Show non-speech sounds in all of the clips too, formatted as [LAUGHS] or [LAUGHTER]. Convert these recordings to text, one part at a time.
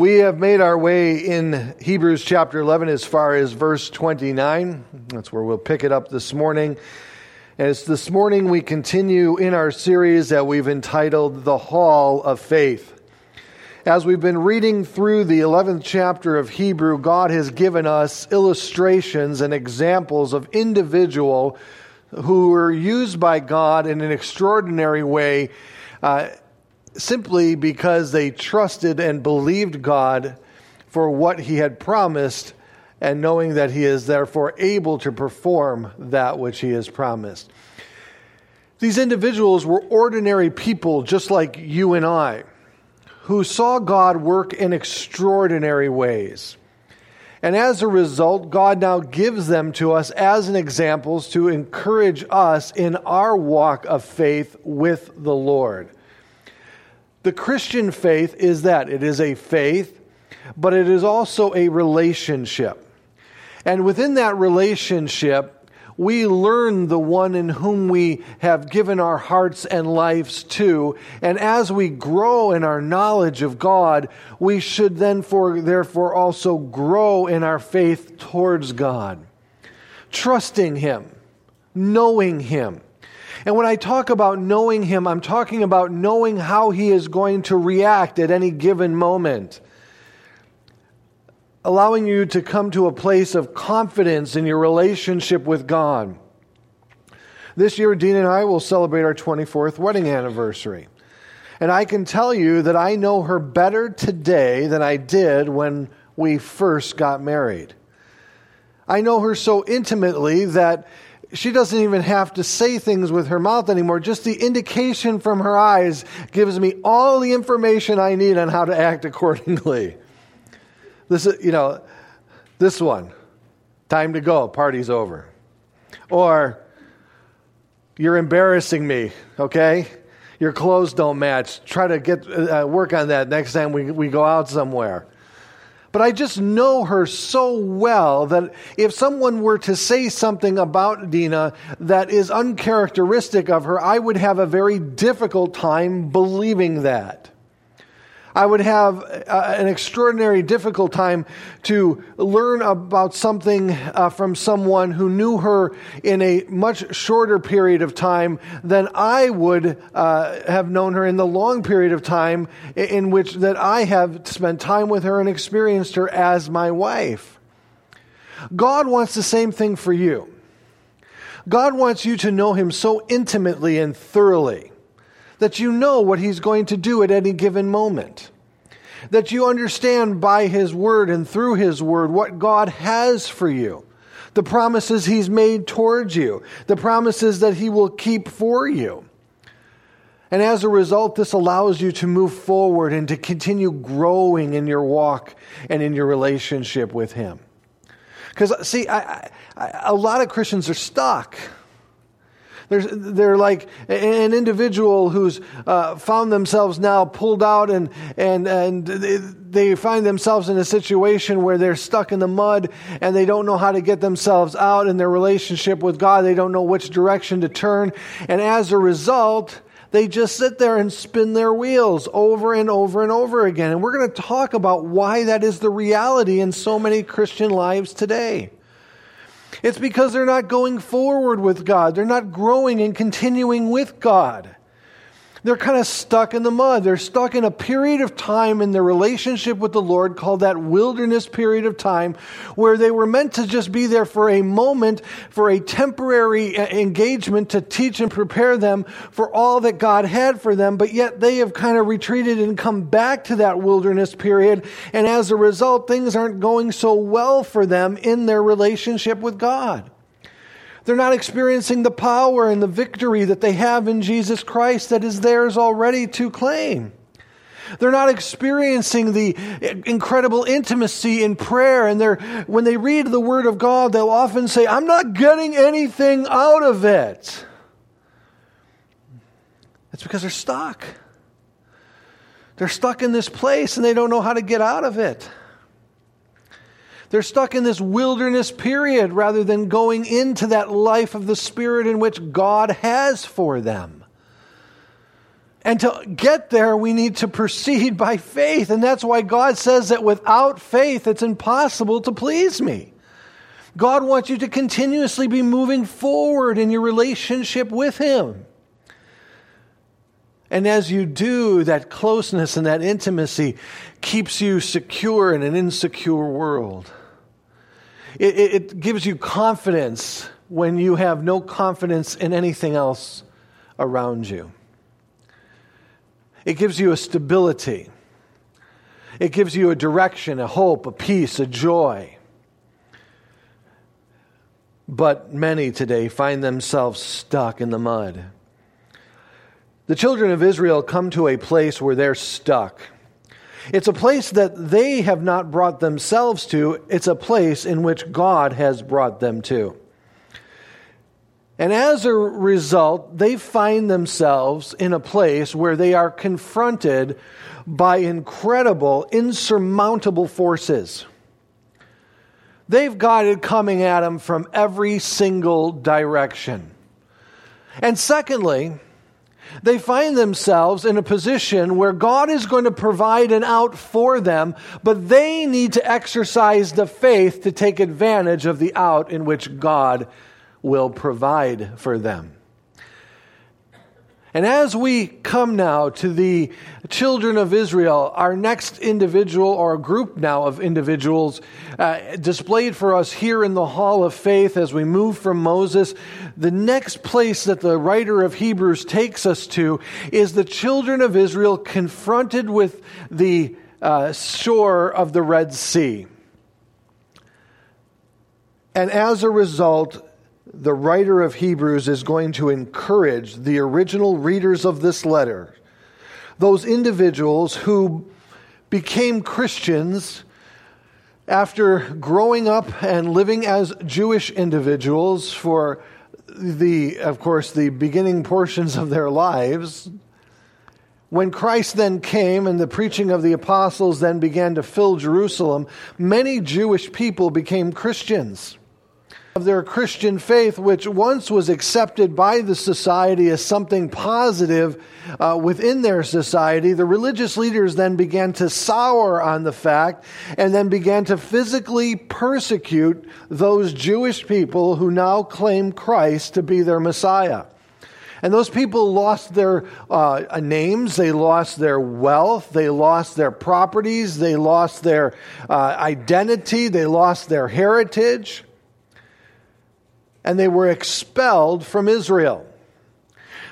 We have made our way in Hebrews chapter 11 as far as verse 29. That's where we'll pick it up this morning. And it's this morning we continue in our series that we've entitled The Hall of Faith. As we've been reading through the 11th chapter of Hebrew, God has given us illustrations and examples of individual who were used by God in an extraordinary way. Uh, simply because they trusted and believed God for what he had promised, and knowing that he is therefore able to perform that which he has promised. These individuals were ordinary people just like you and I, who saw God work in extraordinary ways. And as a result, God now gives them to us as an examples to encourage us in our walk of faith with the Lord. The Christian faith is that it is a faith, but it is also a relationship. And within that relationship, we learn the one in whom we have given our hearts and lives to. And as we grow in our knowledge of God, we should then for, therefore also grow in our faith towards God, trusting Him, knowing Him and when I talk about knowing Him, I'm talking about knowing how He is going to react at any given moment. Allowing you to come to a place of confidence in your relationship with God. This year, Dean and I will celebrate our 24th wedding anniversary. And I can tell you that I know her better today than I did when we first got married. I know her so intimately that she doesn't even have to say things with her mouth anymore. Just the indication from her eyes gives me all the information I need on how to act accordingly. This is, you know, this one, time to go, party's over. Or, you're embarrassing me, okay? Your clothes don't match. Try to get uh, work on that next time we, we go out somewhere. But I just know her so well that if someone were to say something about Dina that is uncharacteristic of her, I would have a very difficult time believing that. I would have uh, an extraordinary difficult time to learn about something uh, from someone who knew her in a much shorter period of time than I would uh, have known her in the long period of time in which that I have spent time with her and experienced her as my wife. God wants the same thing for you. God wants you to know him so intimately and thoroughly that you know what He's going to do at any given moment. That you understand by His Word and through His Word what God has for you, the promises He's made towards you, the promises that He will keep for you. And as a result, this allows you to move forward and to continue growing in your walk and in your relationship with Him. Because, see, a lot of Christians are stuck. They're, they're like an individual who's uh, found themselves now pulled out and, and, and they find themselves in a situation where they're stuck in the mud and they don't know how to get themselves out in their relationship with God. They don't know which direction to turn. And as a result, they just sit there and spin their wheels over and over and over again. And we're going to talk about why that is the reality in so many Christian lives today. It's because they're not going forward with God. They're not growing and continuing with God they're kind of stuck in the mud. They're stuck in a period of time in their relationship with the Lord called that wilderness period of time where they were meant to just be there for a moment, for a temporary uh, engagement to teach and prepare them for all that God had for them, but yet they have kind of retreated and come back to that wilderness period. And as a result, things aren't going so well for them in their relationship with God. They're not experiencing the power and the victory that they have in Jesus Christ that is theirs already to claim. They're not experiencing the incredible intimacy in prayer. And they're, when they read the Word of God, they'll often say, I'm not getting anything out of it. It's because they're stuck. They're stuck in this place and they don't know how to get out of it. They're stuck in this wilderness period rather than going into that life of the Spirit in which God has for them. And to get there, we need to proceed by faith. And that's why God says that without faith, it's impossible to please me. God wants you to continuously be moving forward in your relationship with Him. And as you do, that closeness and that intimacy keeps you secure in an insecure world. It, it, it, gives you confidence when you have no confidence in anything else around you. It gives you a stability. It gives you a direction, a hope, a peace, a joy. But many today find themselves stuck in the mud. The children of Israel come to a place where they're stuck. It's a place that they have not brought themselves to, it's a place in which God has brought them to. And as a result, they find themselves in a place where they are confronted by incredible, insurmountable forces. They've got it coming at them from every single direction. And secondly, they find themselves in a position where God is going to provide an out for them, but they need to exercise the faith to take advantage of the out in which God will provide for them. And as we come now to the children of Israel, our next individual or group now of individuals uh, displayed for us here in the Hall of Faith as we move from Moses, the next place that the writer of Hebrews takes us to is the children of Israel confronted with the uh, shore of the Red Sea. And as a result, the writer of Hebrews is going to encourage the original readers of this letter, those individuals who became Christians after growing up and living as Jewish individuals for the, of course, the beginning portions of their lives. When Christ then came and the preaching of the apostles then began to fill Jerusalem, many Jewish people became Christians of their Christian faith, which once was accepted by the society as something positive uh, within their society, the religious leaders then began to sour on the fact and then began to physically persecute those Jewish people who now claim Christ to be their Messiah. And those people lost their uh, names, they lost their wealth, they lost their properties, they lost their uh, identity, they lost their heritage and they were expelled from Israel.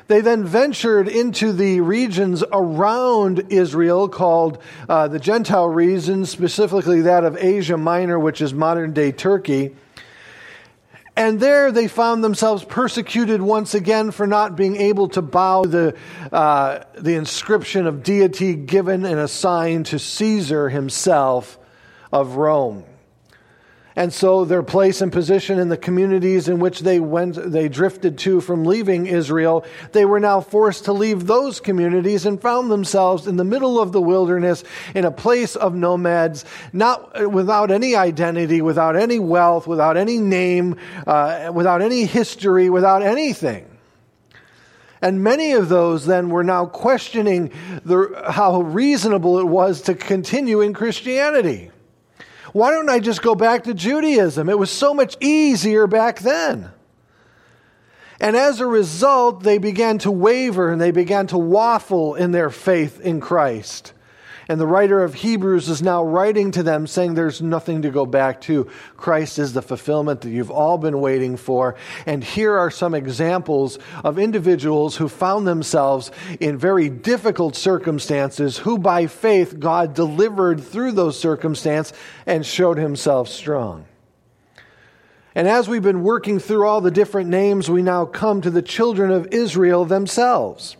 They then ventured into the regions around Israel called uh, the Gentile region, specifically that of Asia Minor, which is modern day Turkey. And there they found themselves persecuted once again for not being able to bow the, uh, the inscription of deity given and assigned to Caesar himself of Rome. And so their place and position in the communities in which they went, they drifted to from leaving Israel, they were now forced to leave those communities and found themselves in the middle of the wilderness in a place of nomads, not without any identity, without any wealth, without any name, uh, without any history, without anything. And many of those then were now questioning the, how reasonable it was to continue in Christianity. Why don't I just go back to Judaism? It was so much easier back then. And as a result, they began to waver and they began to waffle in their faith in Christ. And the writer of Hebrews is now writing to them saying there's nothing to go back to. Christ is the fulfillment that you've all been waiting for. And here are some examples of individuals who found themselves in very difficult circumstances, who by faith God delivered through those circumstances and showed himself strong. And as we've been working through all the different names, we now come to the children of Israel themselves.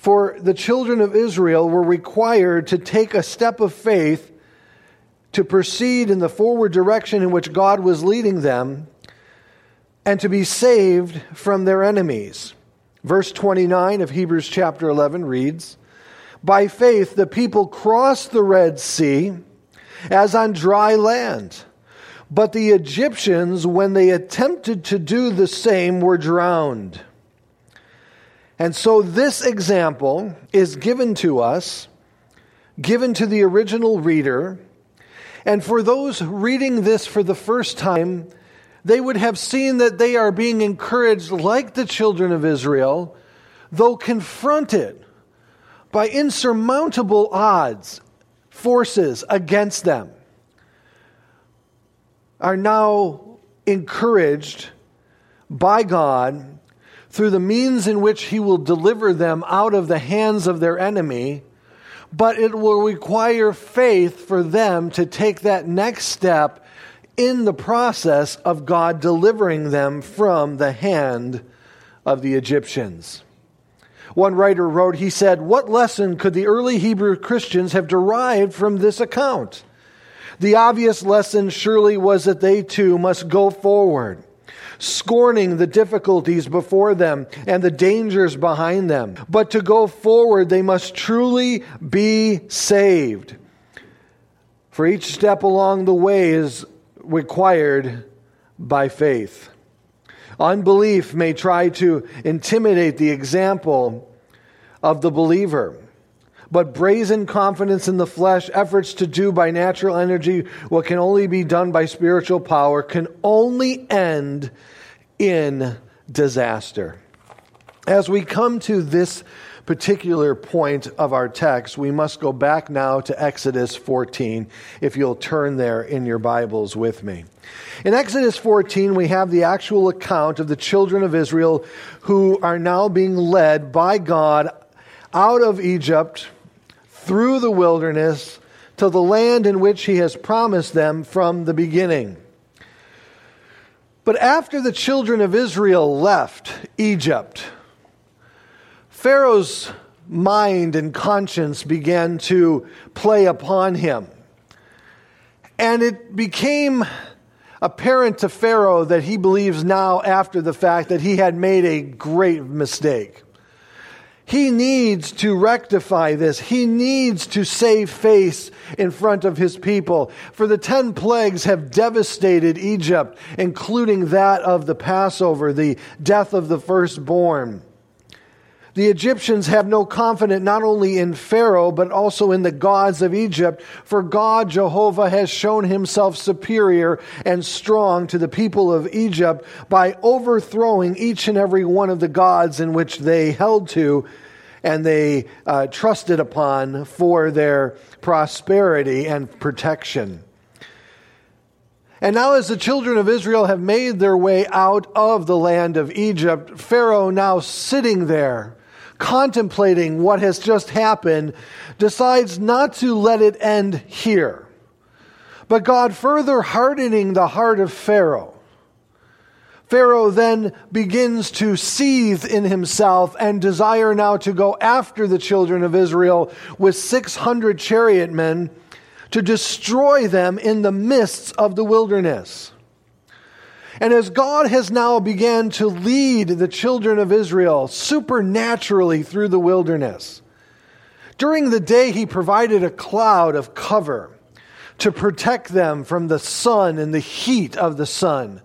For the children of Israel were required to take a step of faith to proceed in the forward direction in which God was leading them and to be saved from their enemies. Verse 29 of Hebrews chapter 11 reads By faith, the people crossed the Red Sea as on dry land. But the Egyptians, when they attempted to do the same, were drowned. And so this example is given to us, given to the original reader. And for those reading this for the first time, they would have seen that they are being encouraged, like the children of Israel, though confronted by insurmountable odds, forces against them, are now encouraged by God through the means in which He will deliver them out of the hands of their enemy, but it will require faith for them to take that next step in the process of God delivering them from the hand of the Egyptians. One writer wrote, he said, What lesson could the early Hebrew Christians have derived from this account? The obvious lesson surely was that they too must go forward, scorning the difficulties before them and the dangers behind them. But to go forward, they must truly be saved. For each step along the way is required by faith. Unbelief may try to intimidate the example of the believer. But brazen confidence in the flesh, efforts to do by natural energy what can only be done by spiritual power, can only end in disaster. As we come to this particular point of our text, we must go back now to Exodus 14, if you'll turn there in your Bibles with me. In Exodus 14, we have the actual account of the children of Israel who are now being led by God out of Egypt through the wilderness to the land in which he has promised them from the beginning. But after the children of Israel left Egypt, Pharaoh's mind and conscience began to play upon him. And it became apparent to Pharaoh that he believes now, after the fact, that he had made a great mistake. He needs to rectify this. He needs to save face in front of his people. For the ten plagues have devastated Egypt, including that of the Passover, the death of the firstborn. The Egyptians have no confidence not only in Pharaoh, but also in the gods of Egypt, for God, Jehovah, has shown himself superior and strong to the people of Egypt by overthrowing each and every one of the gods in which they held to and they uh, trusted upon for their prosperity and protection. And now, as the children of Israel have made their way out of the land of Egypt, Pharaoh, now sitting there, contemplating what has just happened, decides not to let it end here. But God further hardening the heart of Pharaoh Pharaoh then begins to seethe in himself and desire now to go after the children of Israel with 600 chariot men to destroy them in the midst of the wilderness. And as God has now began to lead the children of Israel supernaturally through the wilderness, during the day he provided a cloud of cover to protect them from the sun and the heat of the sun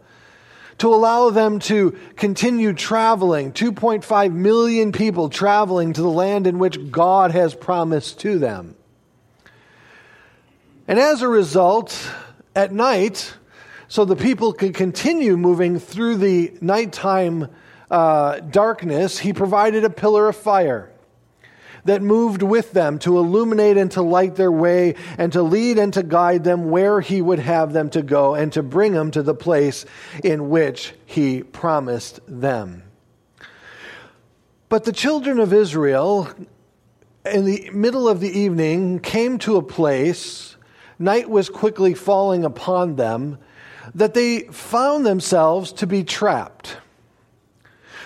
to allow them to continue traveling 2.5 million people traveling to the land in which God has promised to them. And as a result, at night, so the people could continue moving through the nighttime uh, darkness, he provided a pillar of fire that moved with them to illuminate and to light their way and to lead and to guide them where he would have them to go and to bring them to the place in which he promised them. But the children of Israel, in the middle of the evening, came to a place, night was quickly falling upon them, that they found themselves to be trapped.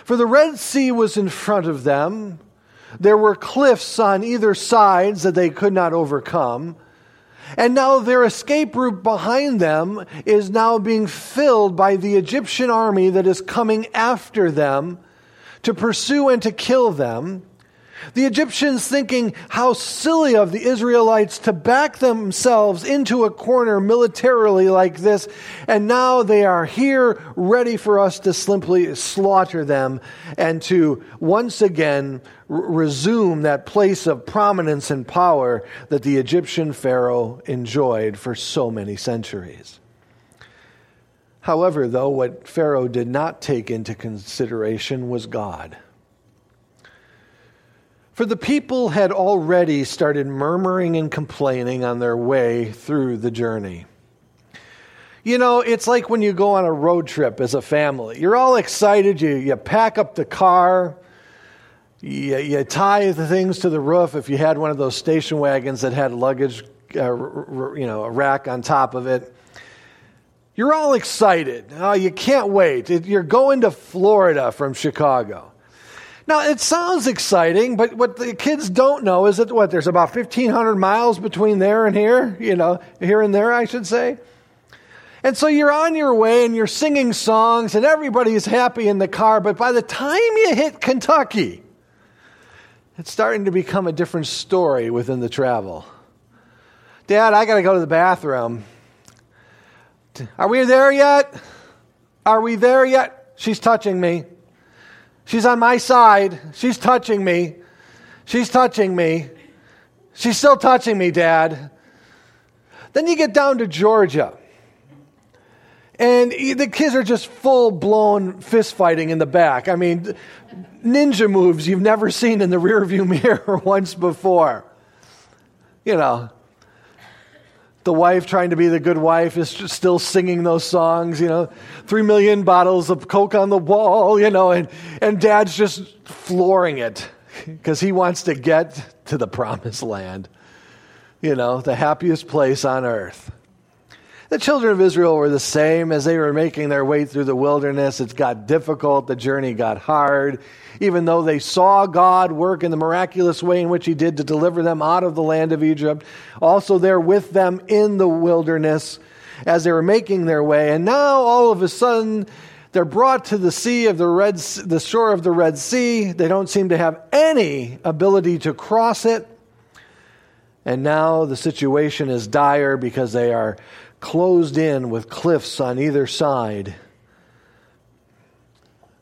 For the Red Sea was in front of them, there were cliffs on either sides that they could not overcome. And now their escape route behind them is now being filled by the Egyptian army that is coming after them to pursue and to kill them. The Egyptians thinking how silly of the Israelites to back themselves into a corner militarily like this, and now they are here ready for us to simply slaughter them and to once again resume that place of prominence and power that the Egyptian Pharaoh enjoyed for so many centuries. However, though, what Pharaoh did not take into consideration was God. For the people had already started murmuring and complaining on their way through the journey. You know, it's like when you go on a road trip as a family. You're all excited, you, you pack up the car, you, you tie the things to the roof if you had one of those station wagons that had luggage, uh, you know, a rack on top of it. You're all excited. Oh, you can't wait. You're going to Florida from Chicago. Now, it sounds exciting, but what the kids don't know is that what, there's about 1,500 miles between there and here, you know, here and there, I should say. And so you're on your way and you're singing songs and everybody's happy in the car, but by the time you hit Kentucky, it's starting to become a different story within the travel. Dad, I got to go to the bathroom. Are we there yet? Are we there yet? She's touching me. She's on my side. She's touching me. She's touching me. She's still touching me, Dad. Then you get down to Georgia. And the kids are just full blown fist fighting in the back. I mean, ninja moves you've never seen in the rearview [LAUGHS] mirror once before. You know, the wife trying to be the good wife is still singing those songs, you know, three million bottles of Coke on the wall, you know, and, and dad's just flooring it because he wants to get to the promised land, you know, the happiest place on earth. The children of Israel were the same as they were making their way through the wilderness. It got difficult, the journey got hard. Even though they saw God work in the miraculous way in which He did to deliver them out of the land of Egypt, also there with them in the wilderness as they were making their way. And now all of a sudden, they're brought to the sea of the red the shore of the red sea they don't seem to have any ability to cross it and now the situation is dire because they are closed in with cliffs on either side,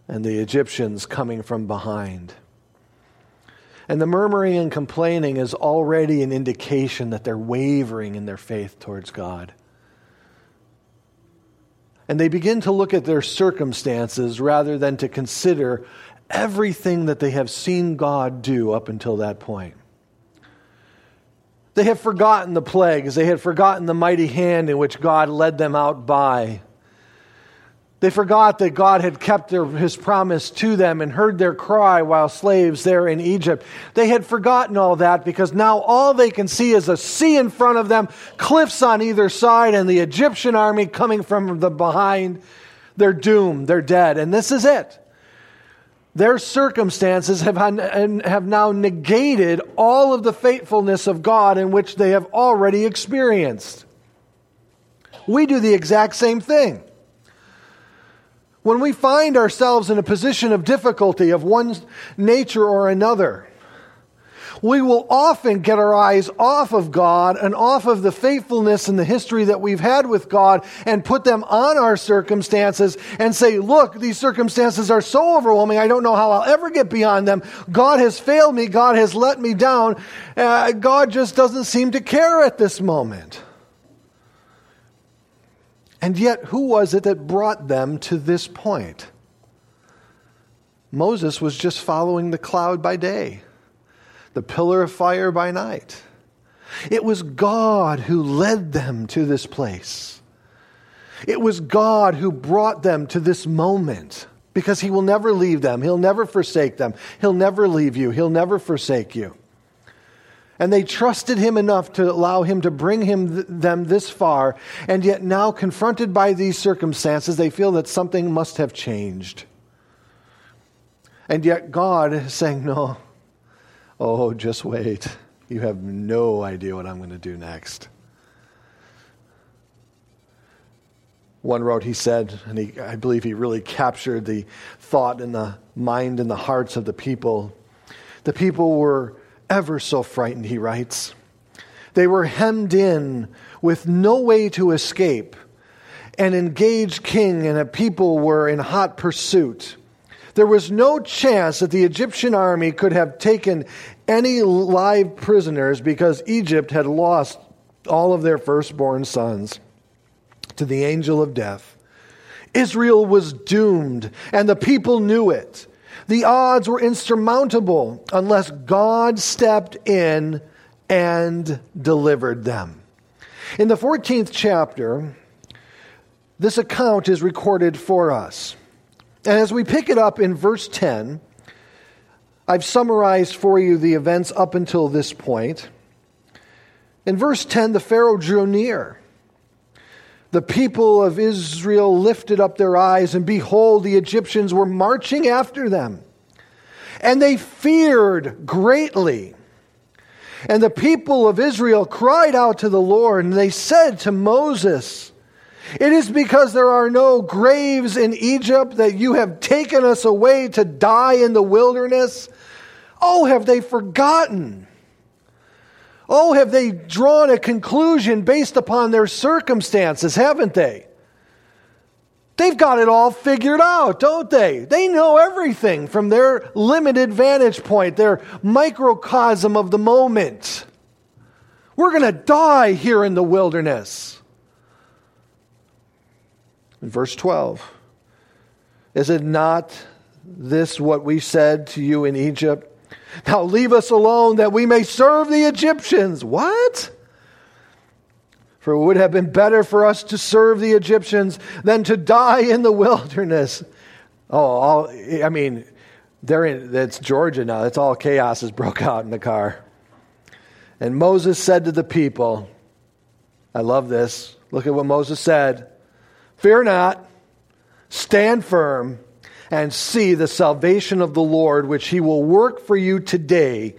and the Egyptians coming from behind. And the murmuring and complaining is already an indication that they're wavering in their faith towards God. And they begin to look at their circumstances rather than to consider everything that they have seen God do up until that point. They have forgotten the plagues. They had forgotten the mighty hand in which God led them out by. They forgot that God had kept their, his promise to them and heard their cry while slaves there in Egypt. They had forgotten all that because now all they can see is a sea in front of them, cliffs on either side, and the Egyptian army coming from the behind. They're doomed. They're dead. And this is it. Their circumstances have, have now negated all of the faithfulness of God in which they have already experienced. We do the exact same thing. When we find ourselves in a position of difficulty of one nature or another, we will often get our eyes off of God and off of the faithfulness and the history that we've had with God and put them on our circumstances and say, look, these circumstances are so overwhelming, I don't know how I'll ever get beyond them. God has failed me. God has let me down. Uh, God just doesn't seem to care at this moment. And yet, who was it that brought them to this point? Moses was just following the cloud by day the pillar of fire by night. It was God who led them to this place. It was God who brought them to this moment because He will never leave them. He'll never forsake them. He'll never leave you. He'll never forsake you. And they trusted Him enough to allow Him to bring him th- them this far. And yet, now confronted by these circumstances, they feel that something must have changed. And yet, God is saying, No, Oh, just wait. You have no idea what I'm going to do next. One wrote, he said, and he, I believe he really captured the thought in the mind and the hearts of the people, The people were ever so frightened, he writes. They were hemmed in with no way to escape. An engaged king and a people were in hot pursuit. There was no chance that the Egyptian army could have taken any live prisoners because Egypt had lost all of their firstborn sons to the angel of death. Israel was doomed, and the people knew it. The odds were insurmountable unless God stepped in and delivered them. In the 14th chapter, this account is recorded for us. And as we pick it up in verse 10, I've summarized for you the events up until this point. In verse 10, the Pharaoh drew near. The people of Israel lifted up their eyes, and behold, the Egyptians were marching after them. And they feared greatly. And the people of Israel cried out to the Lord, and they said to Moses, It is because there are no graves in Egypt that you have taken us away to die in the wilderness. Oh, have they forgotten? Oh, have they drawn a conclusion based upon their circumstances, haven't they? They've got it all figured out, don't they? They know everything from their limited vantage point, their microcosm of the moment. We're going to die here in the wilderness. In verse 12, is it not this what we said to you in Egypt? Now leave us alone that we may serve the Egyptians. What? For it would have been better for us to serve the Egyptians than to die in the wilderness. Oh, all, I mean, they're in, it's Georgia now. It's all chaos has broke out in the car. And Moses said to the people, I love this. Look at what Moses said Fear not, stand firm, and see the salvation of the Lord, which he will work for you today.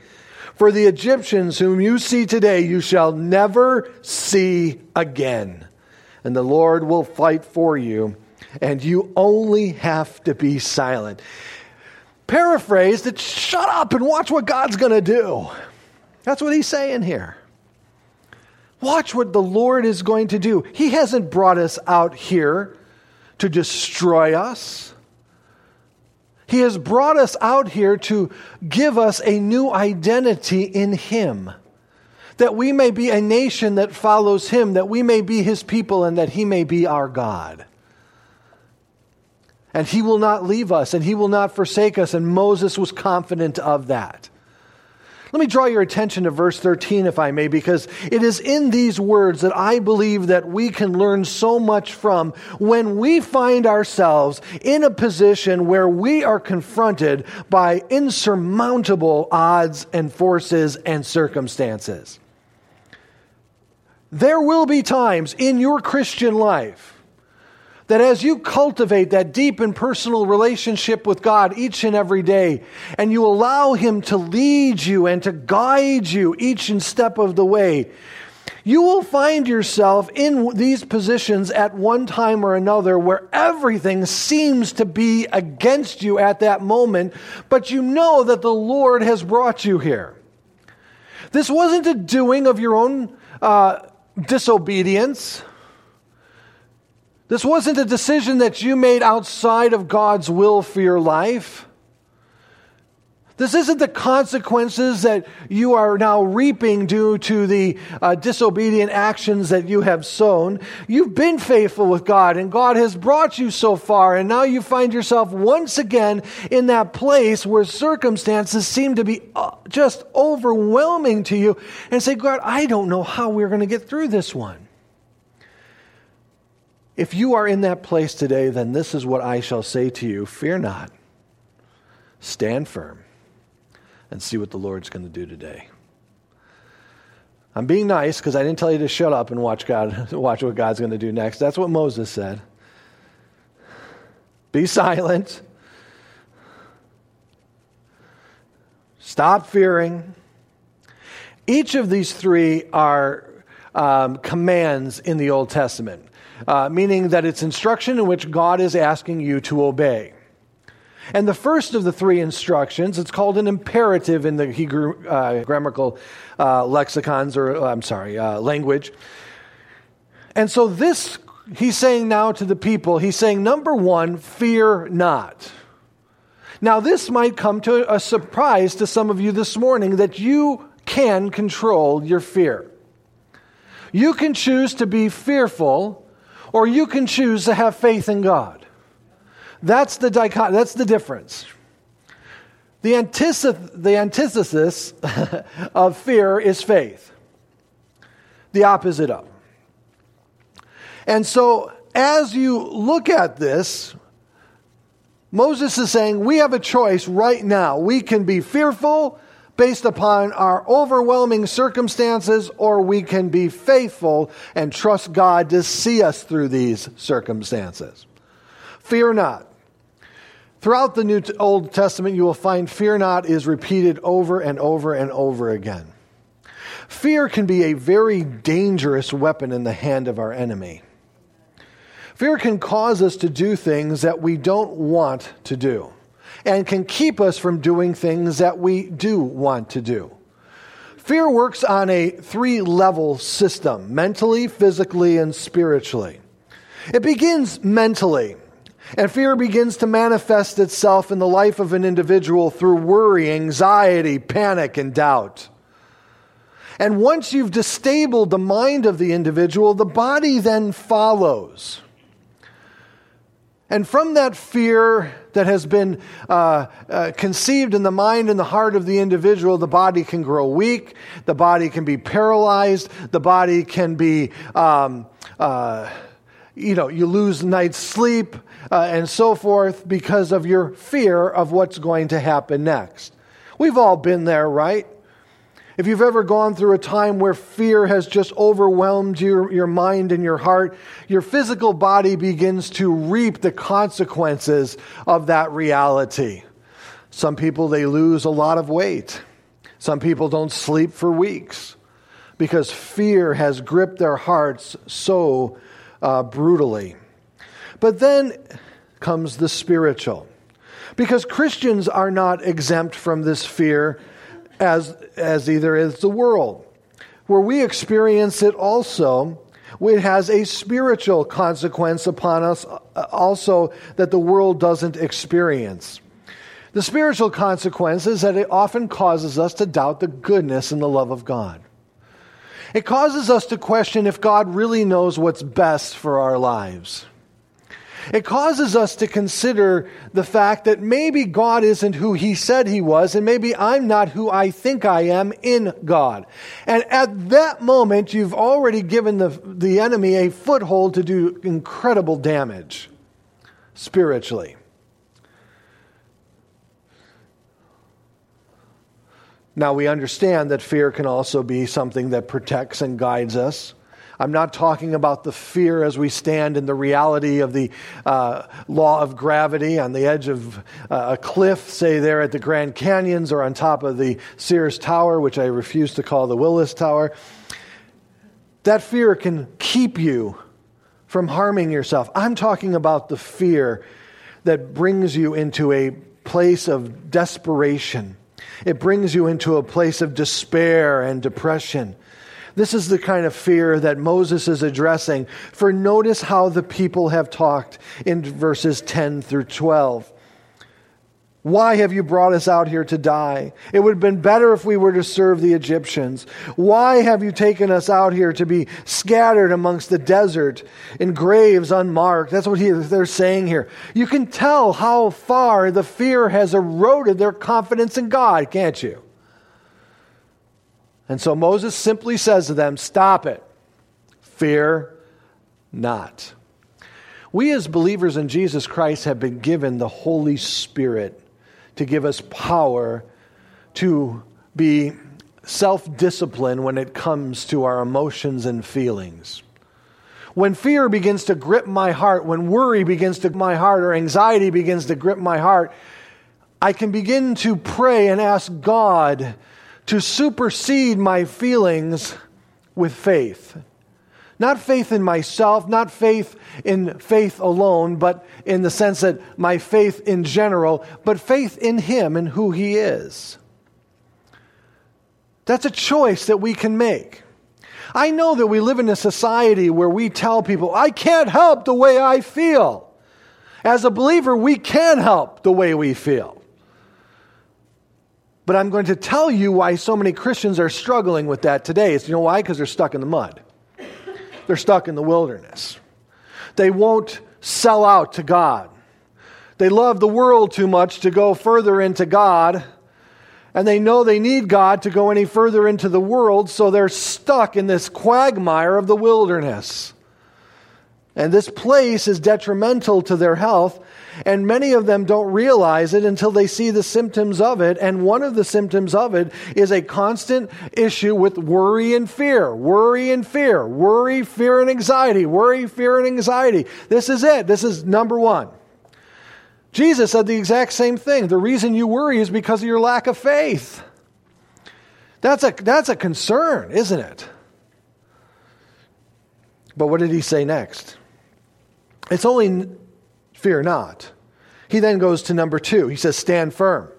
For the Egyptians whom you see today, you shall never see again. And the Lord will fight for you, and you only have to be silent. Paraphrased, it's shut up and watch what God's going to do. That's what he's saying here. Watch what the Lord is going to do. He hasn't brought us out here to destroy us. He has brought us out here to give us a new identity in Him. That we may be a nation that follows Him, that we may be His people, and that He may be our God. And He will not leave us, and He will not forsake us, and Moses was confident of that. Let me draw your attention to verse 13, if I may, because it is in these words that I believe that we can learn so much from when we find ourselves in a position where we are confronted by insurmountable odds and forces and circumstances. There will be times in your Christian life that as you cultivate that deep and personal relationship with God each and every day, and you allow Him to lead you and to guide you each and step of the way, you will find yourself in these positions at one time or another where everything seems to be against you at that moment, but you know that the Lord has brought you here. This wasn't a doing of your own uh, disobedience. This wasn't a decision that you made outside of God's will for your life. This isn't the consequences that you are now reaping due to the uh, disobedient actions that you have sown. You've been faithful with God, and God has brought you so far, and now you find yourself once again in that place where circumstances seem to be uh, just overwhelming to you, and say, God, I don't know how we're going to get through this one. If you are in that place today, then this is what I shall say to you Fear not, stand firm, and see what the Lord's going to do today. I'm being nice because I didn't tell you to shut up and watch God [LAUGHS] watch what God's going to do next. That's what Moses said. Be silent. Stop fearing. Each of these three are um, commands in the Old Testament uh, meaning that it's instruction in which God is asking you to obey. And the first of the three instructions, it's called an imperative in the Hebrew uh, grammatical uh, lexicons, or uh, I'm sorry, uh, language. And so this, he's saying now to the people, he's saying, number one, fear not. Now, this might come to a surprise to some of you this morning that you can control your fear. You can choose to be fearful, or you can choose to have faith in God. That's the dichot- that's the difference. The, antithesis, the antithesis [LAUGHS] of fear is faith. The opposite of. And so as you look at this, Moses is saying we have a choice right now. We can be fearful based upon our overwhelming circumstances, or we can be faithful and trust God to see us through these circumstances. Fear not. Throughout the New Old Testament, you will find fear not is repeated over and over and over again. Fear can be a very dangerous weapon in the hand of our enemy. Fear can cause us to do things that we don't want to do and can keep us from doing things that we do want to do. Fear works on a three level system mentally, physically, and spiritually. It begins mentally. And fear begins to manifest itself in the life of an individual through worry, anxiety, panic, and doubt. And once you've disabled the mind of the individual, the body then follows. And from that fear that has been uh, uh, conceived in the mind and the heart of the individual, the body can grow weak, the body can be paralyzed, the body can be, um, uh, you know, you lose night's sleep, uh, and so forth because of your fear of what's going to happen next. We've all been there, right? If you've ever gone through a time where fear has just overwhelmed your, your mind and your heart, your physical body begins to reap the consequences of that reality. Some people, they lose a lot of weight. Some people don't sleep for weeks because fear has gripped their hearts so uh, brutally. But then comes the spiritual. Because Christians are not exempt from this fear as, as either is the world. Where we experience it also, it has a spiritual consequence upon us uh, also that the world doesn't experience. The spiritual consequence is that it often causes us to doubt the goodness and the love of God. It causes us to question if God really knows what's best for our lives. It causes us to consider the fact that maybe God isn't who He said He was, and maybe I'm not who I think I am in God. And at that moment, you've already given the, the enemy a foothold to do incredible damage spiritually. Now, we understand that fear can also be something that protects and guides us. I'm not talking about the fear as we stand in the reality of the uh, law of gravity on the edge of uh, a cliff, say there at the Grand Canyons or on top of the Sears Tower, which I refuse to call the Willis Tower. That fear can keep you from harming yourself. I'm talking about the fear that brings you into a place of desperation. It brings you into a place of despair and depression. This is the kind of fear that Moses is addressing. For notice how the people have talked in verses 10 through 12. Why have you brought us out here to die? It would have been better if we were to serve the Egyptians. Why have you taken us out here to be scattered amongst the desert in graves unmarked? That's what he, they're saying here. You can tell how far the fear has eroded their confidence in God, can't you? And so Moses simply says to them, Stop it. Fear not. We, as believers in Jesus Christ, have been given the Holy Spirit to give us power to be self disciplined when it comes to our emotions and feelings. When fear begins to grip my heart, when worry begins to grip my heart, or anxiety begins to grip my heart, I can begin to pray and ask God to supersede my feelings with faith, Not faith in myself, not faith in faith alone, but in the sense that my faith in general, but faith in Him and who He is. That's a choice that we can make. I know that we live in a society where we tell people, I can't help the way I feel. As a believer, we can help the way we feel. But I'm going to tell you why so many Christians are struggling with that today. It's, you know why? Because they're stuck in the mud. They're stuck in the wilderness. They won't sell out to God. They love the world too much to go further into God and they know they need God to go any further into the world, so they're stuck in this quagmire of the wilderness. And this place is detrimental to their health, and many of them don't realize it until they see the symptoms of it. And one of the symptoms of it is a constant issue with worry and fear. Worry and fear. Worry, fear, and anxiety. Worry, fear, and anxiety. This is it. This is number one. Jesus said the exact same thing. The reason you worry is because of your lack of faith. That's a, that's a concern, isn't it? But what did he say next? It's only fear not. He then goes to number two. He says, stand firm.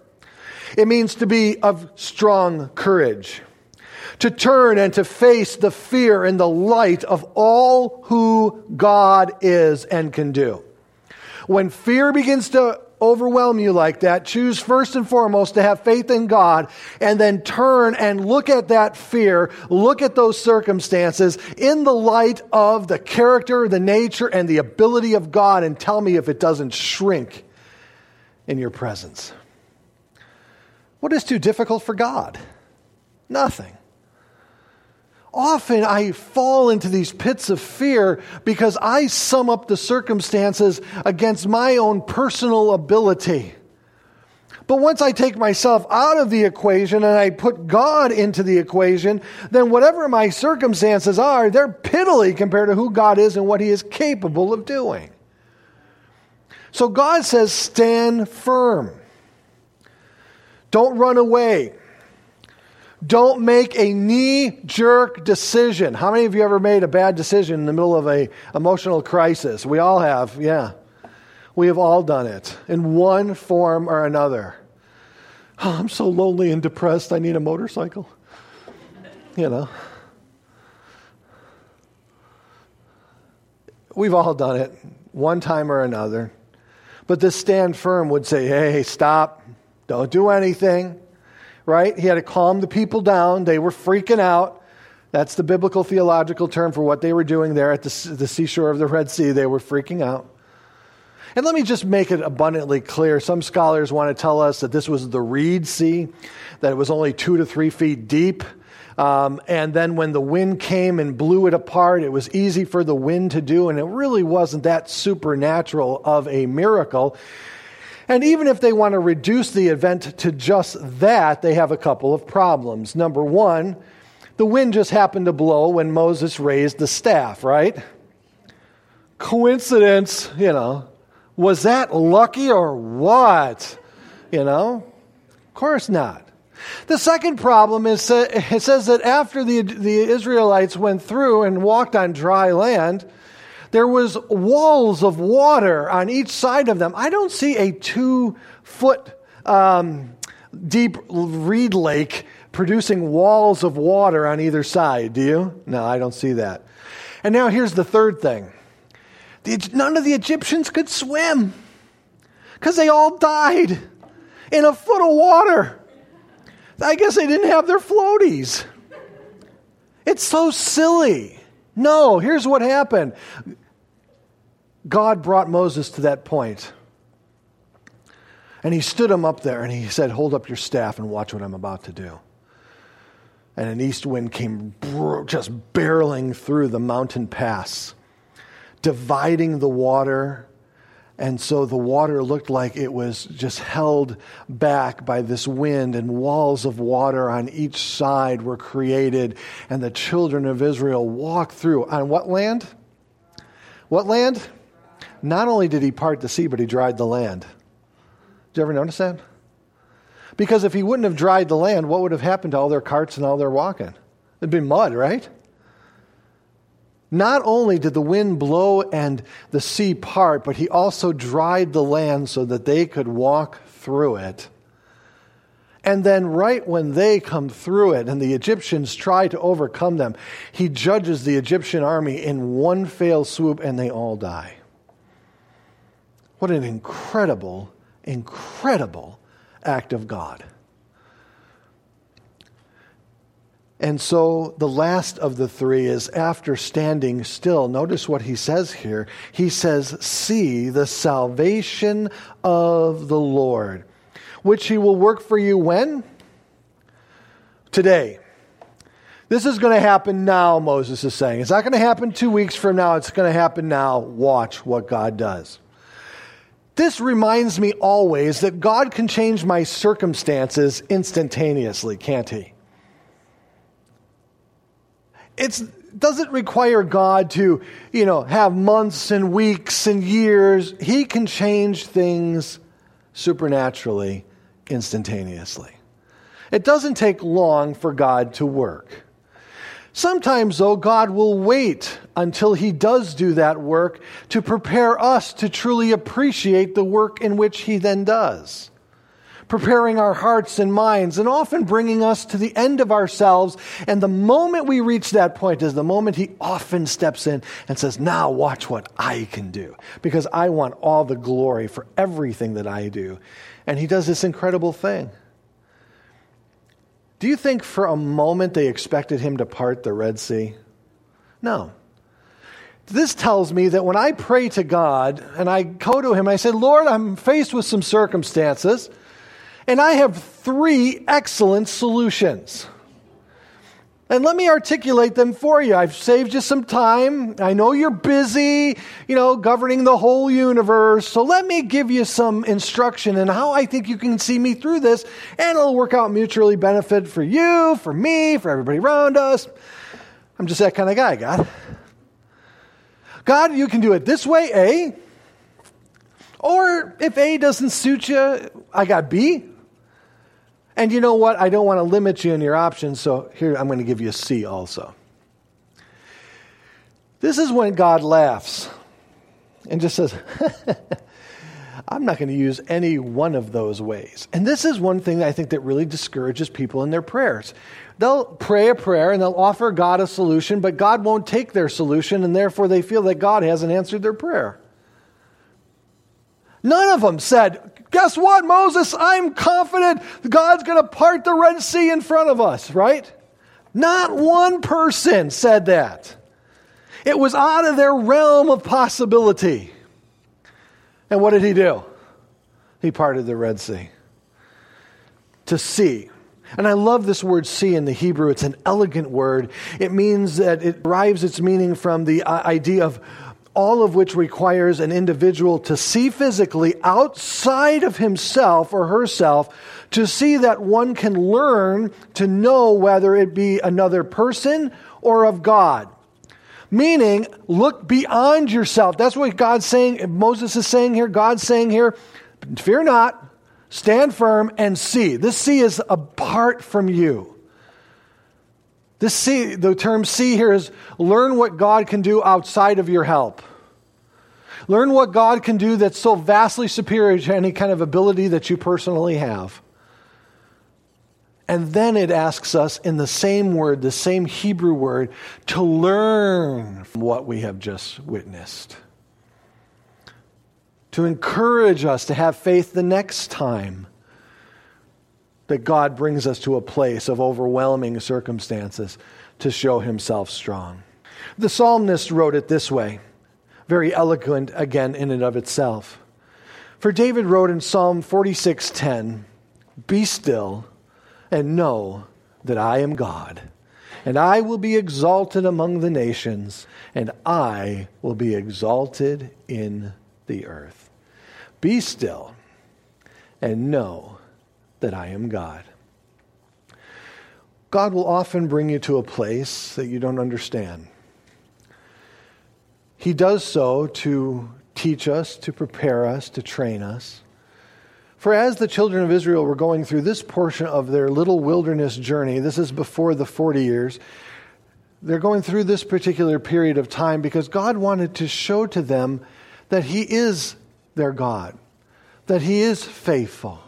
It means to be of strong courage, to turn and to face the fear and the light of all who God is and can do. When fear begins to overwhelm you like that, choose first and foremost to have faith in God and then turn and look at that fear, look at those circumstances in the light of the character, the nature, and the ability of God and tell me if it doesn't shrink in your presence. What is too difficult for God? Nothing often I fall into these pits of fear because I sum up the circumstances against my own personal ability. But once I take myself out of the equation and I put God into the equation, then whatever my circumstances are, they're piddly compared to who God is and what He is capable of doing. So God says, stand firm. Don't run away. Don't make a knee jerk decision. How many of you ever made a bad decision in the middle of a emotional crisis? We all have, yeah. We have all done it in one form or another. Oh, I'm so lonely and depressed, I need a motorcycle. You know. We've all done it one time or another. But this stand firm would say, hey, stop, don't do anything right? He had to calm the people down. They were freaking out. That's the biblical theological term for what they were doing there at the, the seashore of the Red Sea. They were freaking out. And let me just make it abundantly clear. Some scholars want to tell us that this was the Reed Sea, that it was only two to three feet deep. Um, and then when the wind came and blew it apart, it was easy for the wind to do, and it really wasn't that supernatural of a miracle. And even if they want to reduce the event to just that, they have a couple of problems. Number one, the wind just happened to blow when Moses raised the staff, right? Coincidence, you know. Was that lucky or what? You know? Of course not. The second problem is uh, it says that after the, the Israelites went through and walked on dry land, there was walls of water on each side of them. I don't see a two foot um, deep reed lake producing walls of water on either side. Do you? No, I don't see that. And now here's the third thing none of the Egyptians could swim because they all died in a foot of water. I guess they didn't have their floaties. It's so silly. No, here's what happened God brought Moses to that point. And he stood him up there and he said, Hold up your staff and watch what I'm about to do. And an east wind came just barreling through the mountain pass, dividing the water. And so the water looked like it was just held back by this wind, and walls of water on each side were created. And the children of Israel walked through on what land? What land? Not only did he part the sea, but he dried the land. Did you ever notice that? Because if he wouldn't have dried the land, what would have happened to all their carts and all their walking? It'd be mud, right? Not only did the wind blow and the sea part, but he also dried the land so that they could walk through it. And then, right when they come through it and the Egyptians try to overcome them, he judges the Egyptian army in one fell swoop and they all die. What an incredible, incredible act of God. And so the last of the three is after standing still. Notice what he says here. He says, See the salvation of the Lord, which he will work for you when? Today. This is going to happen now, Moses is saying. It's not going to happen two weeks from now. It's going to happen now. Watch what God does. This reminds me always that God can change my circumstances instantaneously, can't he? it doesn't require God to, you know, have months and weeks and years. He can change things supernaturally, instantaneously. It doesn't take long for God to work. Sometimes, though, God will wait until He does do that work to prepare us to truly appreciate the work in which He then does preparing our hearts and minds, and often bringing us to the end of ourselves. And the moment we reach that point is the moment He often steps in and says, Now watch what I can do, because I want all the glory for everything that I do. And He does this incredible thing. Do you think for a moment they expected Him to part the Red Sea? No. This tells me that when I pray to God and I go to Him, I say, Lord, I'm faced with some circumstances. And I have three excellent solutions. And let me articulate them for you. I've saved you some time. I know you're busy, you know, governing the whole universe. So let me give you some instruction in how I think you can see me through this, and it'll work out mutually benefit for you, for me, for everybody around us. I'm just that kind of guy, God. God, you can do it this way, A. Or if A doesn't suit you, I got B. And you know what? I don't want to limit you in your options, so here I'm going to give you a C also. This is when God laughs and just says, [LAUGHS] I'm not going to use any one of those ways. And this is one thing I think that really discourages people in their prayers. They'll pray a prayer and they'll offer God a solution, but God won't take their solution, and therefore they feel that God hasn't answered their prayer. None of them said, Guess what, Moses? I'm confident God's going to part the Red Sea in front of us, right? Not one person said that. It was out of their realm of possibility. And what did he do? He parted the Red Sea. To see. And I love this word see in the Hebrew. It's an elegant word. It means that it derives its meaning from the uh, idea of all of which requires an individual to see physically outside of himself or herself to see that one can learn to know whether it be another person or of God. Meaning, look beyond yourself. That's what God's saying, Moses is saying here, God's saying here, fear not, stand firm, and see. This see is apart from you. This see, the term see here is learn what God can do outside of your help. Learn what God can do that's so vastly superior to any kind of ability that you personally have. And then it asks us in the same word, the same Hebrew word, to learn from what we have just witnessed. To encourage us to have faith the next time that God brings us to a place of overwhelming circumstances to show himself strong. The psalmist wrote it this way very eloquent again in and of itself. For David wrote in Psalm 46:10, "Be still and know that I am God, and I will be exalted among the nations, and I will be exalted in the earth." Be still and know that I am God. God will often bring you to a place that you don't understand. He does so to teach us, to prepare us, to train us. For as the children of Israel were going through this portion of their little wilderness journey, this is before the 40 years, They're going through this particular period of time because God wanted to show to them that He is their God, that He is faithful,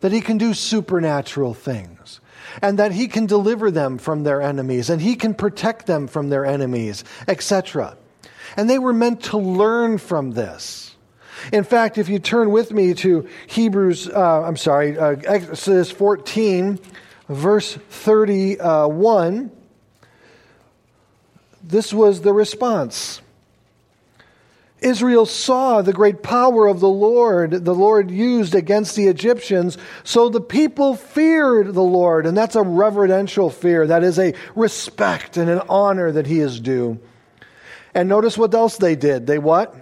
that He can do supernatural things, and that He can deliver them from their enemies, and He can protect them from their enemies, etc. And they were meant to learn from this. In fact, if you turn with me to Hebrews, uh, I'm sorry, uh, Exodus 14, verse 31, this was the response. Israel saw the great power of the Lord, the Lord used against the Egyptians, so the people feared the Lord. And that's a reverential fear. That is a respect and an honor that he is due. And notice what else they did. They what?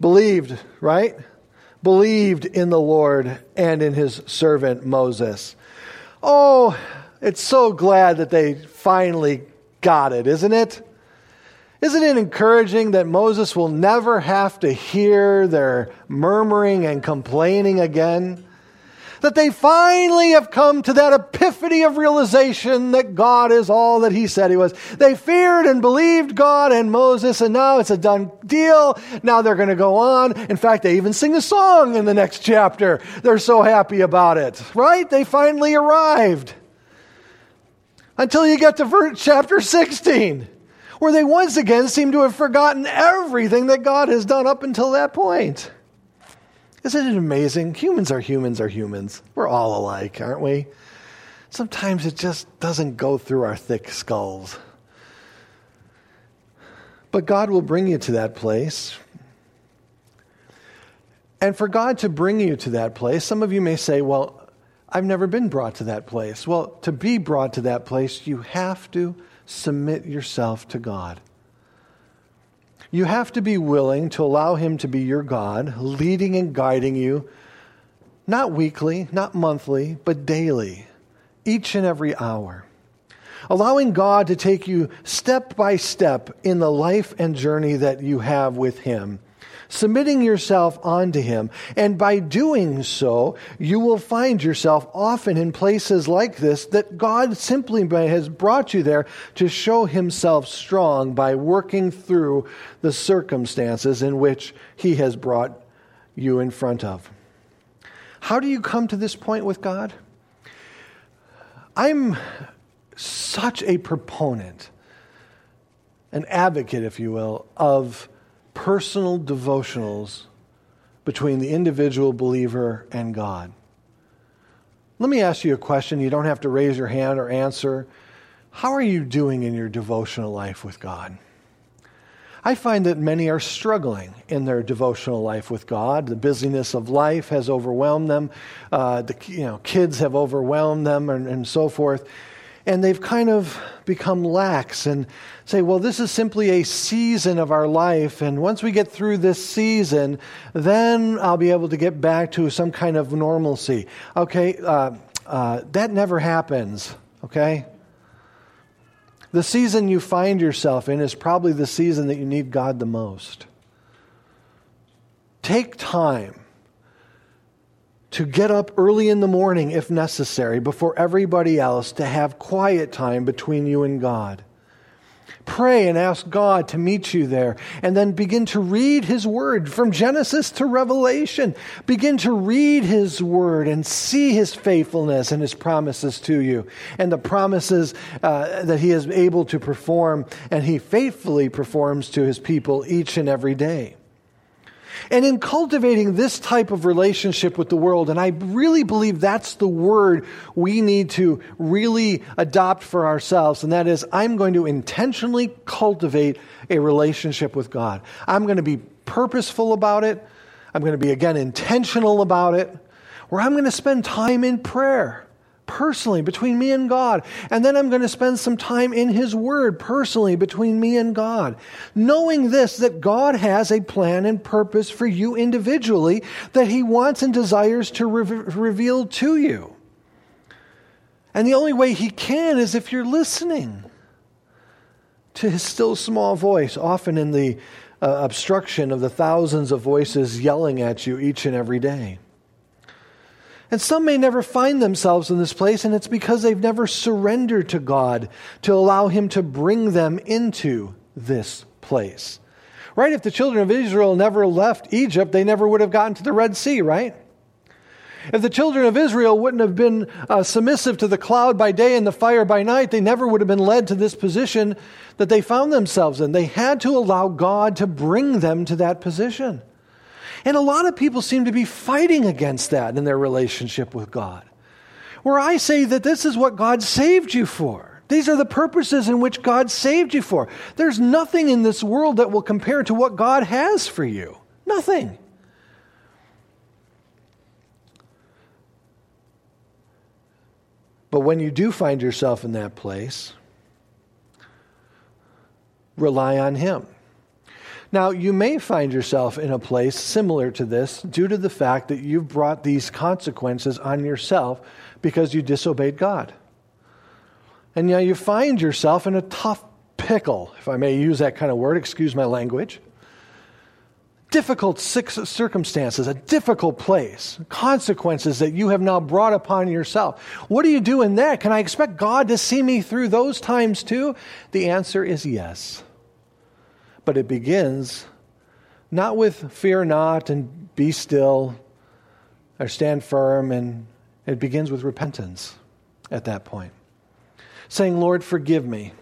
Believed, right? Believed in the Lord and in his servant Moses. Oh, it's so glad that they finally got it, isn't it? Isn't it encouraging that Moses will never have to hear their murmuring and complaining again? That they finally have come to that epiphany of realization that God is all that He said He was. They feared and believed God and Moses, and now it's a done deal. Now they're going to go on. In fact, they even sing a song in the next chapter. They're so happy about it, right? They finally arrived. Until you get to chapter 16 where they once again seem to have forgotten everything that God has done up until that point. Isn't it amazing? Humans are humans are humans. We're all alike, aren't we? Sometimes it just doesn't go through our thick skulls. But God will bring you to that place. And for God to bring you to that place, some of you may say, well, I've never been brought to that place. Well, to be brought to that place, you have to submit yourself to God. You have to be willing to allow Him to be your God, leading and guiding you, not weekly, not monthly, but daily, each and every hour. Allowing God to take you step by step in the life and journey that you have with Him submitting yourself onto Him. And by doing so, you will find yourself often in places like this that God simply has brought you there to show Himself strong by working through the circumstances in which He has brought you in front of. How do you come to this point with God? I'm such a proponent, an advocate, if you will, of personal devotionals between the individual believer and God. Let me ask you a question. You don't have to raise your hand or answer. How are you doing in your devotional life with God? I find that many are struggling in their devotional life with God. The busyness of life has overwhelmed them. Uh, the you know, kids have overwhelmed them, and, and so forth and they've kind of become lax and say, well, this is simply a season of our life, and once we get through this season, then I'll be able to get back to some kind of normalcy. Okay, uh, uh, that never happens, okay? The season you find yourself in is probably the season that you need God the most. Take time to get up early in the morning if necessary before everybody else to have quiet time between you and God. Pray and ask God to meet you there, and then begin to read His Word from Genesis to Revelation. Begin to read His Word and see His faithfulness and His promises to you, and the promises uh, that He is able to perform, and He faithfully performs to His people each and every day. And in cultivating this type of relationship with the world, and I really believe that's the word we need to really adopt for ourselves, and that is I'm going to intentionally cultivate a relationship with God. I'm going to be purposeful about it. I'm going to be, again, intentional about it, where I'm going to spend time in prayer personally between me and God. And then I'm going to spend some time in His Word personally between me and God. Knowing this, that God has a plan and purpose for you individually that He wants and desires to re- reveal to you. And the only way He can is if you're listening to His still small voice, often in the uh, obstruction of the thousands of voices yelling at you each and every day. And some may never find themselves in this place, and it's because they've never surrendered to God to allow Him to bring them into this place. Right? If the children of Israel never left Egypt, they never would have gotten to the Red Sea, right? If the children of Israel wouldn't have been uh, submissive to the cloud by day and the fire by night, they never would have been led to this position that they found themselves in. They had to allow God to bring them to that position. And a lot of people seem to be fighting against that in their relationship with God. Where I say that this is what God saved you for. These are the purposes in which God saved you for. There's nothing in this world that will compare to what God has for you. Nothing. But when you do find yourself in that place, rely on Him. Now, you may find yourself in a place similar to this due to the fact that you've brought these consequences on yourself because you disobeyed God. And now you find yourself in a tough pickle, if I may use that kind of word, excuse my language. Difficult circumstances, a difficult place, consequences that you have now brought upon yourself. What do you do in that? Can I expect God to see me through those times too? The answer is yes. But it begins not with fear not and be still or stand firm, and it begins with repentance at that point. Saying, Lord, forgive me.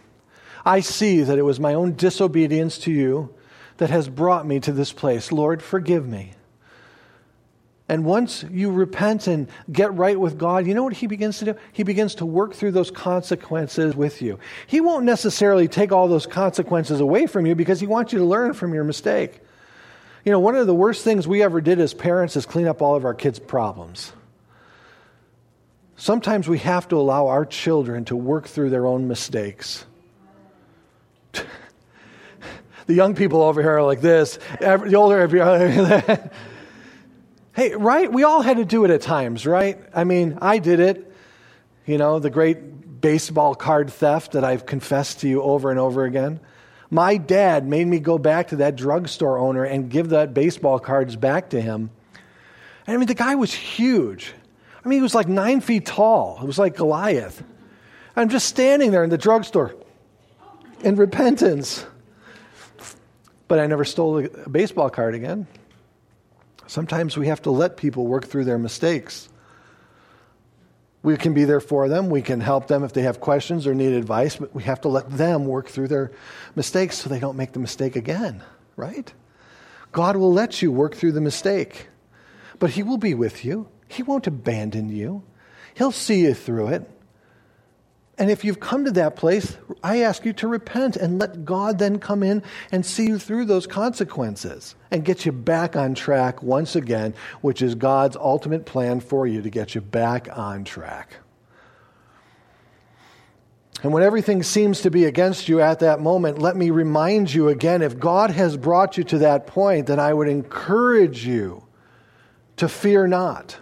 I see that it was my own disobedience to you that has brought me to this place. Lord, forgive me. And once you repent and get right with God, you know what He begins to do? He begins to work through those consequences with you. He won't necessarily take all those consequences away from you because He wants you to learn from your mistake. You know, one of the worst things we ever did as parents is clean up all of our kids' problems. Sometimes we have to allow our children to work through their own mistakes. [LAUGHS] the young people over here are like this, the older, [LAUGHS] Hey, right? We all had to do it at times, right? I mean, I did it. You know, the great baseball card theft that I've confessed to you over and over again. My dad made me go back to that drugstore owner and give that baseball cards back to him. And I mean, the guy was huge. I mean, he was like nine feet tall. It was like Goliath. I'm just standing there in the drugstore in repentance. But I never stole a baseball card again. Sometimes we have to let people work through their mistakes. We can be there for them. We can help them if they have questions or need advice, but we have to let them work through their mistakes so they don't make the mistake again, right? God will let you work through the mistake, but He will be with you. He won't abandon you. He'll see you through it. And if you've come to that place, I ask you to repent and let God then come in and see you through those consequences and get you back on track once again, which is God's ultimate plan for you to get you back on track. And when everything seems to be against you at that moment, let me remind you again if God has brought you to that point, then I would encourage you to fear not.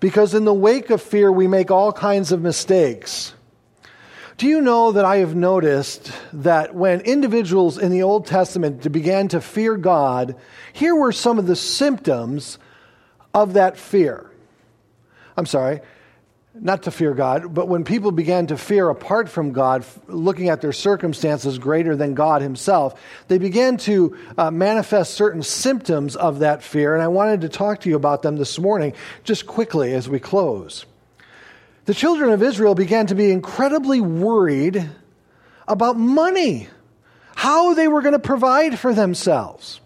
Because in the wake of fear, we make all kinds of mistakes. Do you know that I have noticed that when individuals in the Old Testament began to fear God, here were some of the symptoms of that fear? I'm sorry, not to fear God, but when people began to fear apart from God, looking at their circumstances greater than God Himself, they began to uh, manifest certain symptoms of that fear. And I wanted to talk to you about them this morning, just quickly as we close the children of Israel began to be incredibly worried about money, how they were going to provide for themselves,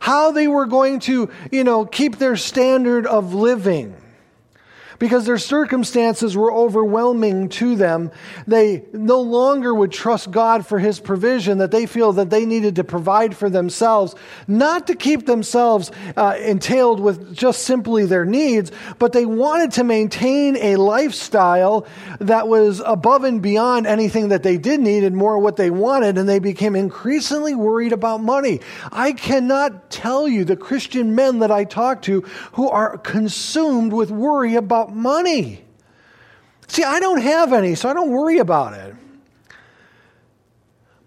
how they were going to, you know, keep their standard of living because their circumstances were overwhelming to them. They no longer would trust God for His provision, that they feel that they needed to provide for themselves, not to keep themselves uh, entailed with just simply their needs, but they wanted to maintain a lifestyle that was above and beyond anything that they did need and more what they wanted, and they became increasingly worried about money. I cannot tell you the Christian men that I talk to who are consumed with worry about about money. See, I don't have any, so I don't worry about it.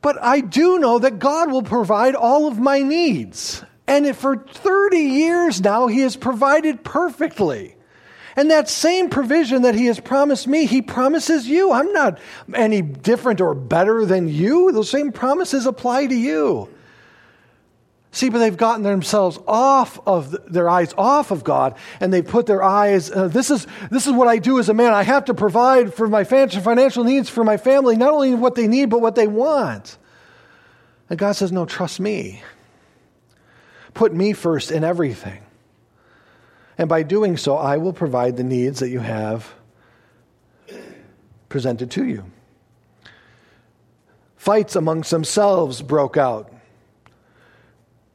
But I do know that God will provide all of my needs. And for 30 years now, He has provided perfectly. And that same provision that he has promised me, he promises you. I'm not any different or better than you. Those same promises apply to you. See, but they've gotten themselves off of the, their eyes off of God, and they put their eyes. Uh, this is this is what I do as a man. I have to provide for my financial needs for my family, not only what they need but what they want. And God says, "No, trust me. Put me first in everything, and by doing so, I will provide the needs that you have presented to you." Fights amongst themselves broke out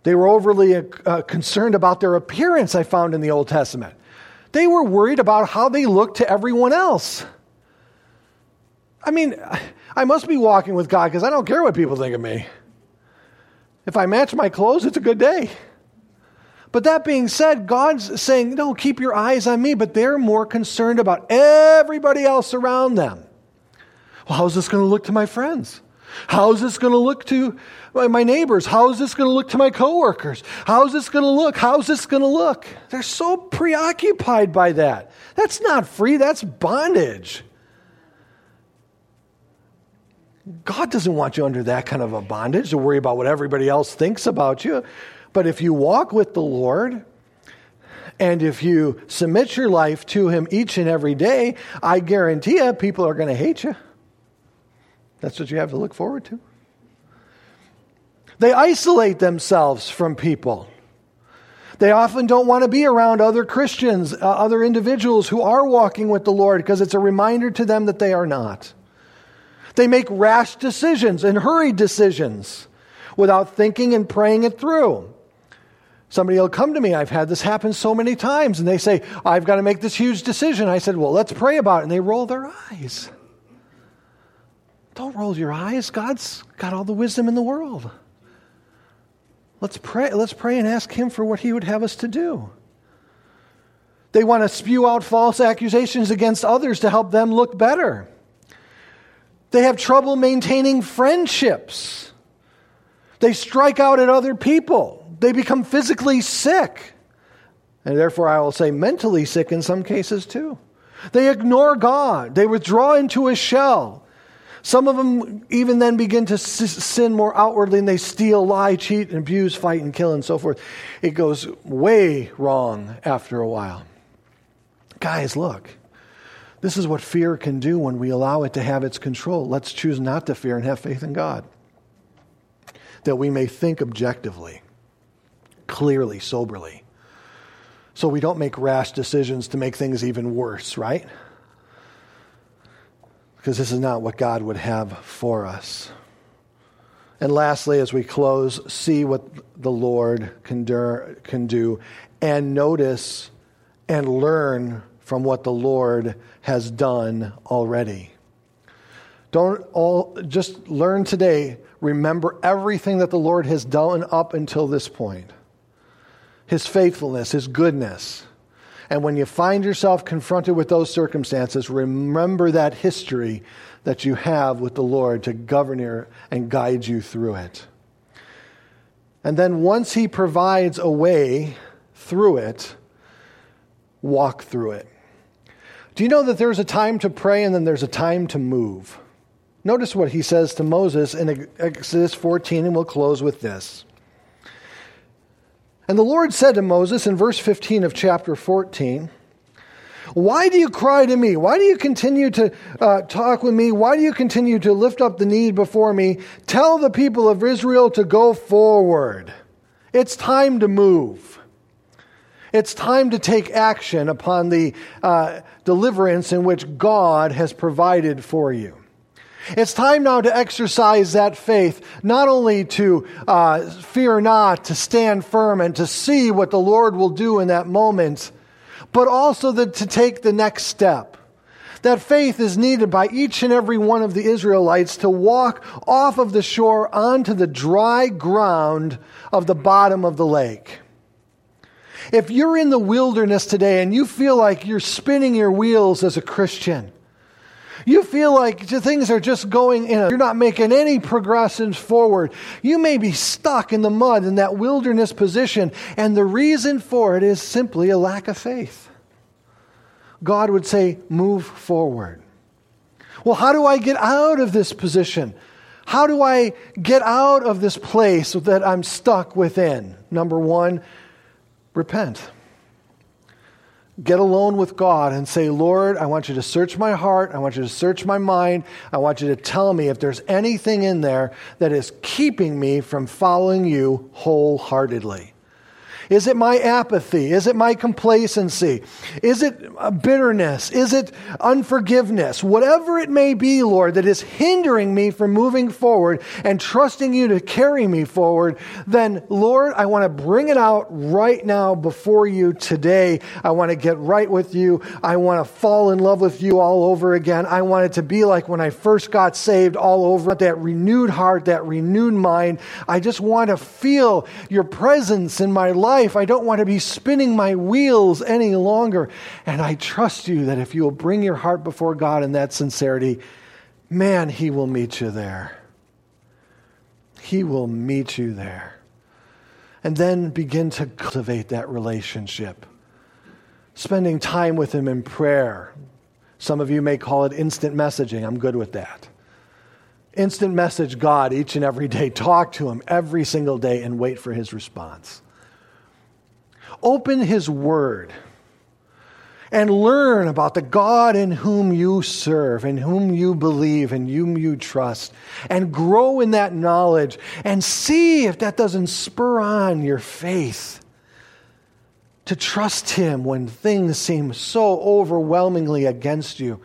they were overly uh, concerned about their appearance, I found in the Old Testament. They were worried about how they looked to everyone else. I mean, I must be walking with God because I don't care what people think of me. If I match my clothes, it's a good day. But that being said, God's saying, no, keep your eyes on me, but they're more concerned about everybody else around them. Well, how's this going to look to my friends? How's this going to look to my neighbors? How is this going to look to my coworkers? How is this going to look? How is this going to look? They're so preoccupied by that. That's not free, that's bondage. God doesn't want you under that kind of a bondage to worry about what everybody else thinks about you. But if you walk with the Lord, and if you submit your life to Him each and every day, I guarantee you, people are going to hate you. That's what you have to look forward to. They isolate themselves from people. They often don't want to be around other Christians, uh, other individuals who are walking with the Lord because it's a reminder to them that they are not. They make rash decisions and hurried decisions without thinking and praying it through. Somebody will come to me, I've had this happen so many times, and they say, I've got to make this huge decision. I said, Well, let's pray about it. And they roll their eyes. Don't roll your eyes. God's got all the wisdom in the world. Let's pray, let's pray and ask Him for what He would have us to do. They want to spew out false accusations against others to help them look better. They have trouble maintaining friendships. They strike out at other people. They become physically sick. And therefore, I will say mentally sick in some cases too. They ignore God. They withdraw into a shell. Some of them even then begin to sin more outwardly and they steal, lie, cheat, and abuse, fight, and kill, and so forth. It goes way wrong after a while. Guys, look. This is what fear can do when we allow it to have its control. Let's choose not to fear and have faith in God. That we may think objectively, clearly, soberly. So we don't make rash decisions to make things even worse, right? Because this is not what God would have for us. And lastly, as we close, see what the Lord can do, can do and notice and learn from what the Lord has done already. Don't all just learn today, remember everything that the Lord has done up until this point. His faithfulness, his goodness, and when you find yourself confronted with those circumstances, remember that history that you have with the Lord to govern you and guide you through it. And then once He provides a way through it, walk through it. Do you know that there's a time to pray and then there's a time to move? Notice what he says to Moses in Exodus 14, and we'll close with this. And the Lord said to Moses in verse 15 of chapter 14, Why do you cry to me? Why do you continue to uh, talk with me? Why do you continue to lift up the need before me? Tell the people of Israel to go forward. It's time to move. It's time to take action upon the uh, deliverance in which God has provided for you. It's time now to exercise that faith, not only to uh, fear not, to stand firm, and to see what the Lord will do in that moment, but also the, to take the next step. That faith is needed by each and every one of the Israelites to walk off of the shore onto the dry ground of the bottom of the lake. If you're in the wilderness today and you feel like you're spinning your wheels as a Christian, you feel like things are just going in, you're not making any progressions forward. You may be stuck in the mud in that wilderness position, and the reason for it is simply a lack of faith. God would say, Move forward. Well, how do I get out of this position? How do I get out of this place that I'm stuck within? Number one, repent. Get alone with God and say, Lord, I want you to search my heart. I want you to search my mind. I want you to tell me if there's anything in there that is keeping me from following you wholeheartedly. Is it my apathy? Is it my complacency? Is it uh, bitterness? Is it unforgiveness? Whatever it may be, Lord, that is hindering me from moving forward and trusting you to carry me forward, then, Lord, I want to bring it out right now before you today. I want to get right with you. I want to fall in love with you all over again. I want it to be like when I first got saved all over, that renewed heart, that renewed mind. I just want to feel your presence in my life life. I don't want to be spinning my wheels any longer. And I trust you that if you will bring your heart before God in that sincerity, man, He will meet you there. He will meet you there. And then begin to cultivate that relationship. Spending time with Him in prayer. Some of you may call it instant messaging. I'm good with that. Instant message God each and every day. Talk to Him every single day and wait for His response. Open His Word and learn about the God in whom you serve, in whom you believe, in whom you trust, and grow in that knowledge and see if that doesn't spur on your faith to trust Him when things seem so overwhelmingly against you,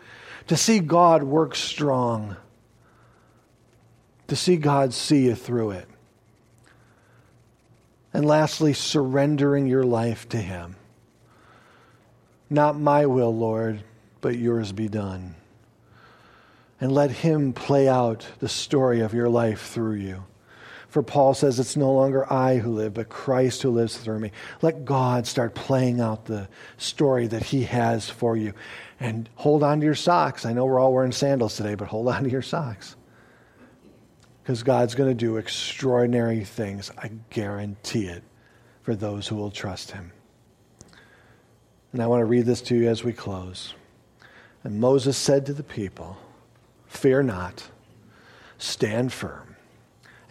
to see God work strong, to see God see you through it. And lastly, surrendering your life to Him. Not my will, Lord, but yours be done. And let Him play out the story of your life through you. For Paul says, It's no longer I who live, but Christ who lives through me. Let God start playing out the story that He has for you. And hold on to your socks. I know we're all wearing sandals today, but hold on to your socks because God's going to do extraordinary things. I guarantee it for those who will trust Him. And I want to read this to you as we close. And Moses said to the people, Fear not, stand firm,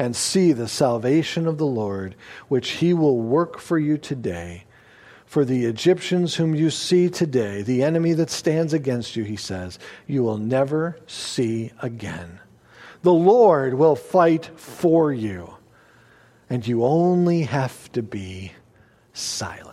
and see the salvation of the Lord, which he will work for you today. For the Egyptians whom you see today, the enemy that stands against you, he says, you will never see again. The Lord will fight for you, and you only have to be silent.